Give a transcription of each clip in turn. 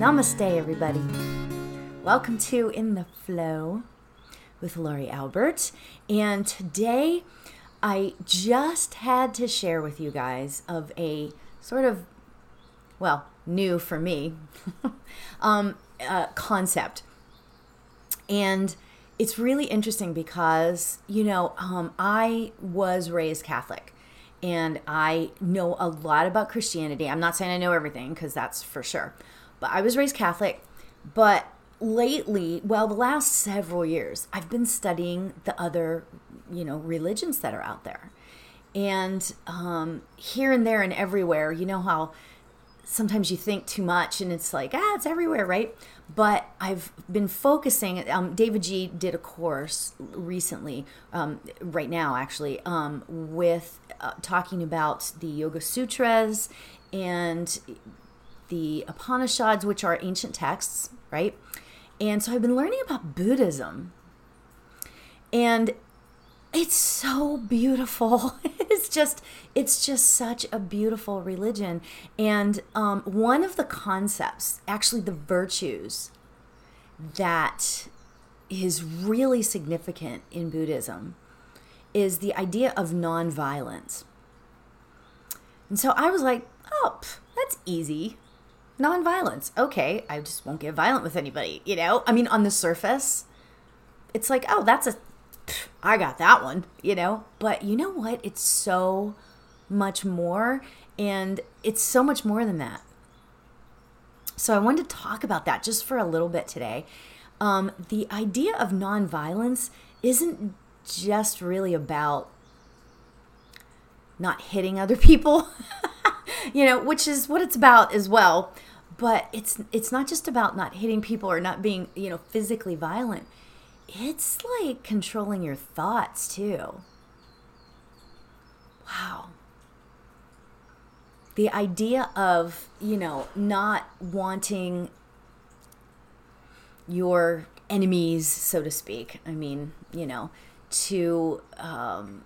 Namaste, everybody. Welcome to In the Flow with Laurie Albert. And today I just had to share with you guys of a sort of, well, new for me um, uh, concept. And it's really interesting because, you know, um, I was raised Catholic and I know a lot about Christianity. I'm not saying I know everything because that's for sure, but I was raised Catholic. But lately, well, the last several years, I've been studying the other, you know, religions that are out there. And um, here and there and everywhere, you know how sometimes you think too much and it's like, ah, it's everywhere, right? But I've been focusing. Um, davidji did a course recently, um, right now actually, um, with uh, talking about the Yoga Sutras and the Upanishads, which are ancient texts, right? And so I've been learning about Buddhism. And it's so beautiful. it's just it's just such a beautiful religion. And um, one of the concepts, actually the virtues that is really significant in Buddhism is the idea of nonviolence. And so I was like, oh, that's easy. Nonviolence. Okay, I just won't get violent with anybody, you know? I mean, on the surface, it's like, oh, that's a, I got that one, you know? But you know what? It's so much more, and it's so much more than that. So I wanted to talk about that just for a little bit today. Um, the idea of nonviolence isn't just really about not hitting other people, you know, which is what it's about as well. But it's it's not just about not hitting people or not being, you know, physically violent. It's like controlling your thoughts too. Wow. The idea of, you know, not wanting your enemies, so to speak. I mean, you know, to um,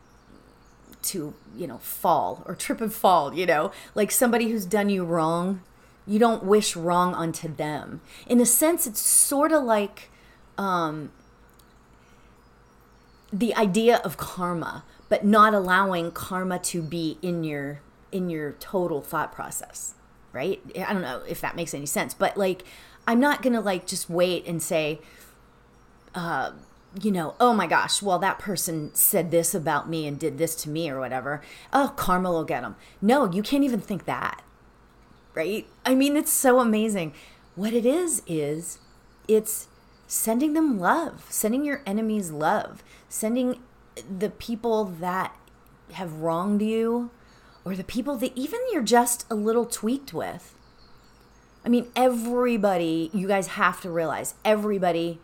to you know fall or trip and fall you know like somebody who's done you wrong you don't wish wrong unto them in a sense it's sort of like um, the idea of karma but not allowing karma to be in your in your total thought process right i don't know if that makes any sense but like i'm not gonna like just wait and say uh you know, oh my gosh, well, that person said this about me and did this to me or whatever. Oh, karma will get them. No, you can't even think that. Right? I mean, it's so amazing. What it is, is it's sending them love, sending your enemies love, sending the people that have wronged you or the people that even you're just a little tweaked with. I mean, everybody, you guys have to realize, everybody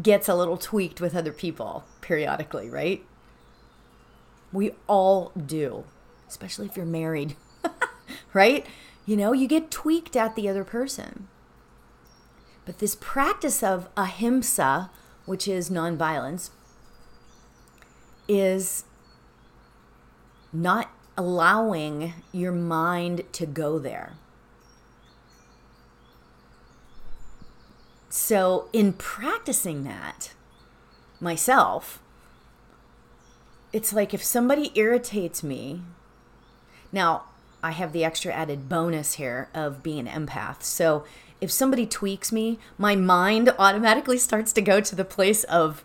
gets a little tweaked with other people periodically, right? We all do, especially if you're married, right? You know, you get tweaked at the other person. But this practice of ahimsa, which is nonviolence, is not allowing your mind to go there. So, in practicing that myself, it's like if somebody irritates me, now I have the extra added bonus here of being an empath. So, if somebody tweaks me, my mind automatically starts to go to the place of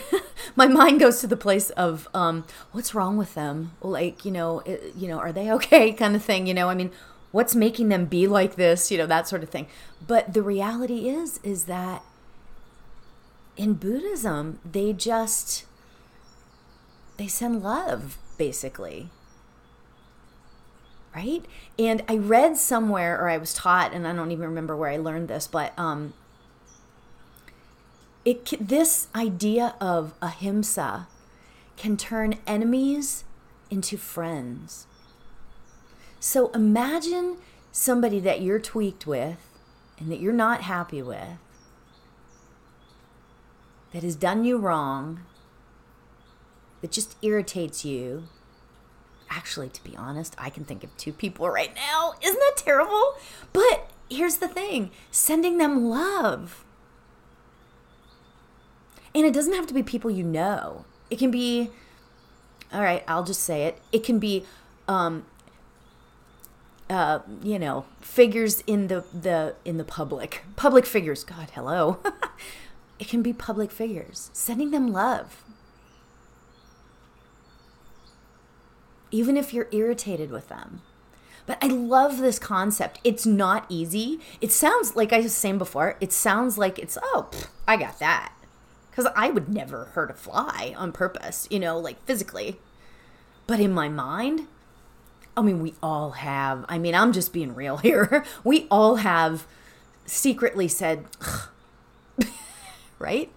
my mind goes to the place of um, what's wrong with them? Like you know it, you know are they okay kind of thing you know? I mean what's making them be like this? You know that sort of thing. But the reality is is that in buddhism they just they send love basically right and i read somewhere or i was taught and i don't even remember where i learned this but um it this idea of ahimsa can turn enemies into friends so imagine somebody that you're tweaked with and that you're not happy with, that has done you wrong, that just irritates you. Actually, to be honest, I can think of two people right now. Isn't that terrible? But here's the thing sending them love. And it doesn't have to be people you know. It can be, all right, I'll just say it. It can be, um, uh, you know, figures in the, the in the public, public figures. God, hello. it can be public figures sending them love. Even if you're irritated with them, but I love this concept. It's not easy. It sounds like I was saying before. It sounds like it's oh, pff, I got that because I would never hurt a fly on purpose, you know, like physically. But in my mind, I mean, we all have. I mean, I'm just being real here. We all have secretly said, right?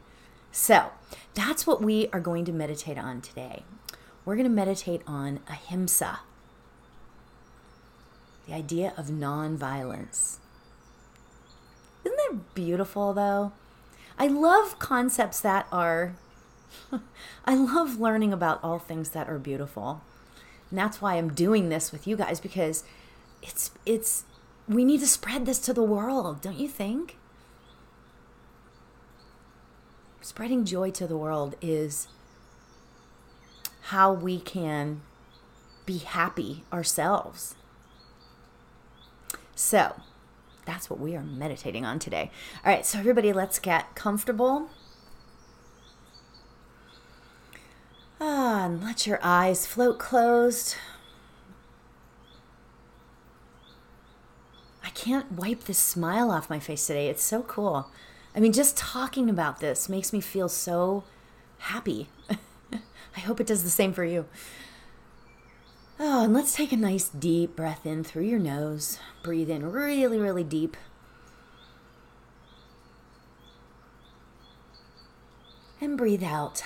So that's what we are going to meditate on today. We're going to meditate on ahimsa, the idea of nonviolence. Isn't that beautiful, though? I love concepts that are, I love learning about all things that are beautiful. And that's why I'm doing this with you guys because it's, it's, we need to spread this to the world, don't you think? Spreading joy to the world is how we can be happy ourselves. So, that's what we are meditating on today. All right, so everybody, let's get comfortable. Ah, and let your eyes float closed. I can't wipe this smile off my face today. It's so cool. I mean, just talking about this makes me feel so happy. I hope it does the same for you. Oh, and let's take a nice deep breath in through your nose. Breathe in really, really deep. And breathe out.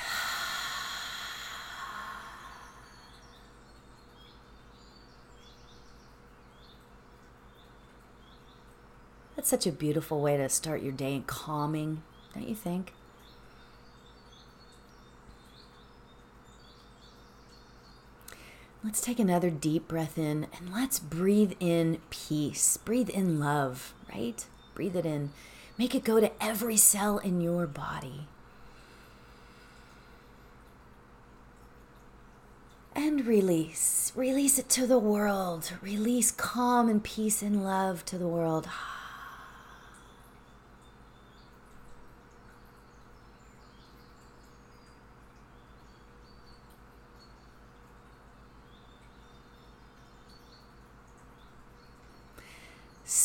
That's such a beautiful way to start your day and calming, don't you think? Let's take another deep breath in and let's breathe in peace. Breathe in love, right? Breathe it in. Make it go to every cell in your body. And release. Release it to the world. Release calm and peace and love to the world.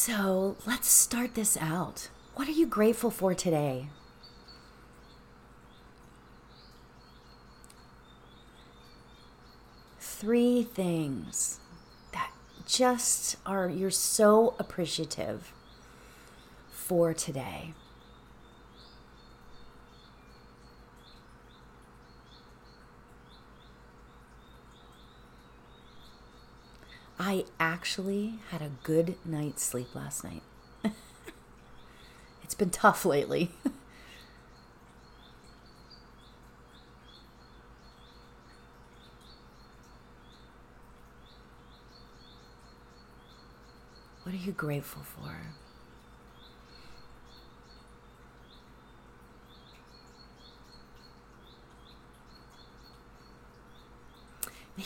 So let's start this out. What are you grateful for today? Three things that just are, you're so appreciative for today. I actually had a good night's sleep last night. it's been tough lately. what are you grateful for?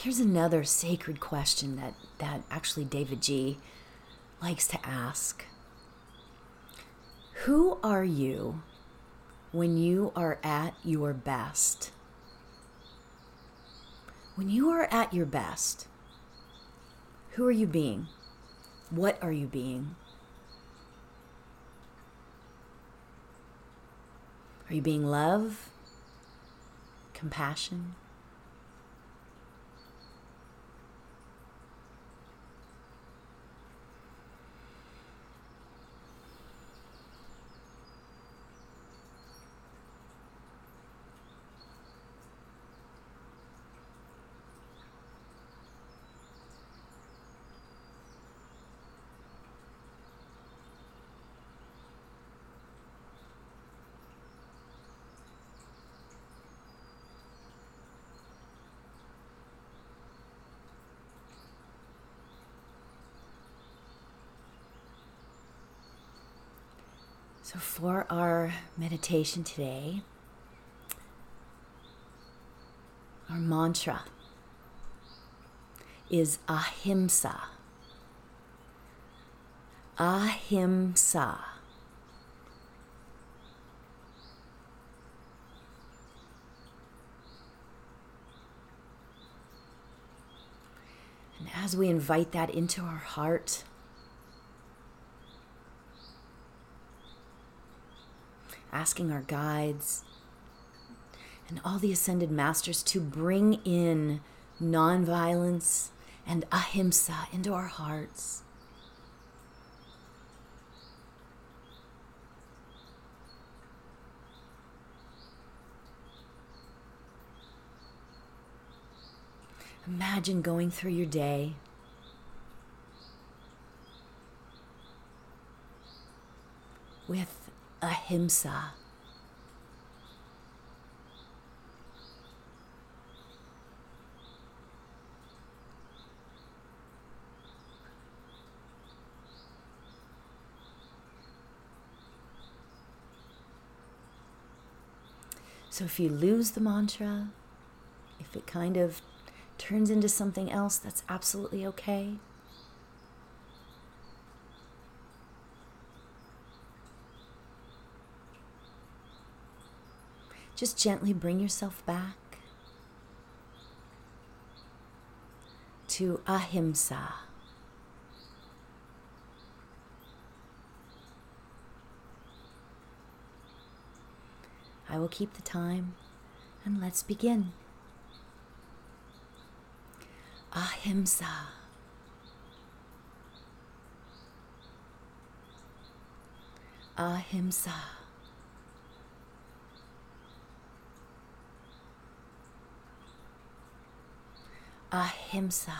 Here's another sacred question that, that actually davidji likes to ask Who are you when you are at your best? When you are at your best, who are you being? What are you being? Are you being love? Compassion? So, for our meditation today, our mantra is ahimsa. Ahimsa. And as we invite that into our heart, asking our guides and all the ascended masters to bring in nonviolence and ahimsa into our hearts. Imagine going through your day. With ahimsa. So if you lose the mantra, if it kind of turns into something else, that's absolutely okay. Just gently bring yourself back to ahimsa. I will keep the time and let's begin. Ahimsa. Ahimsa. Ahimsa.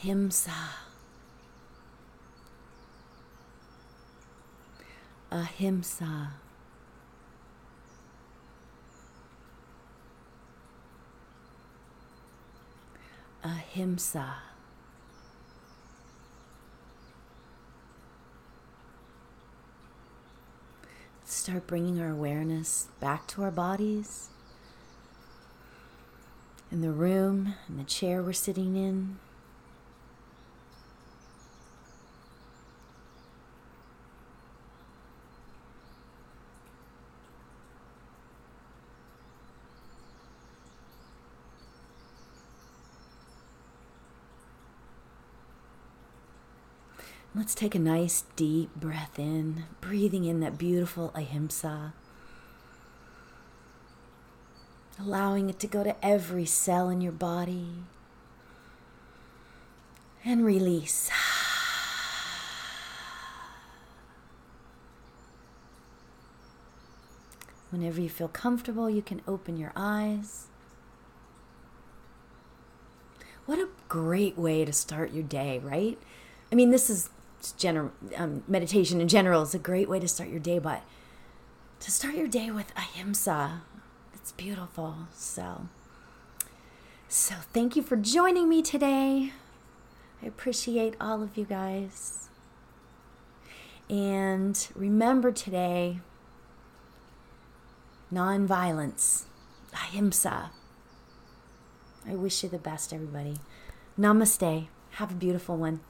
Ahimsa. Ahimsa. Ahimsa. Start bringing our awareness back to our bodies, in the room, in the chair we're sitting in. Let's take a nice deep breath in, breathing in that beautiful ahimsa. Allowing it to go to every cell in your body. And release. Whenever you feel comfortable, you can open your eyes. What a great way to start your day, right? I mean, this is general um, meditation in general is a great way to start your day but to start your day with ahimsa it's beautiful. So so thank you for joining me today. I appreciate all of you guys. And remember today non-violence ahimsa. I wish you the best everybody. Namaste. Have a beautiful one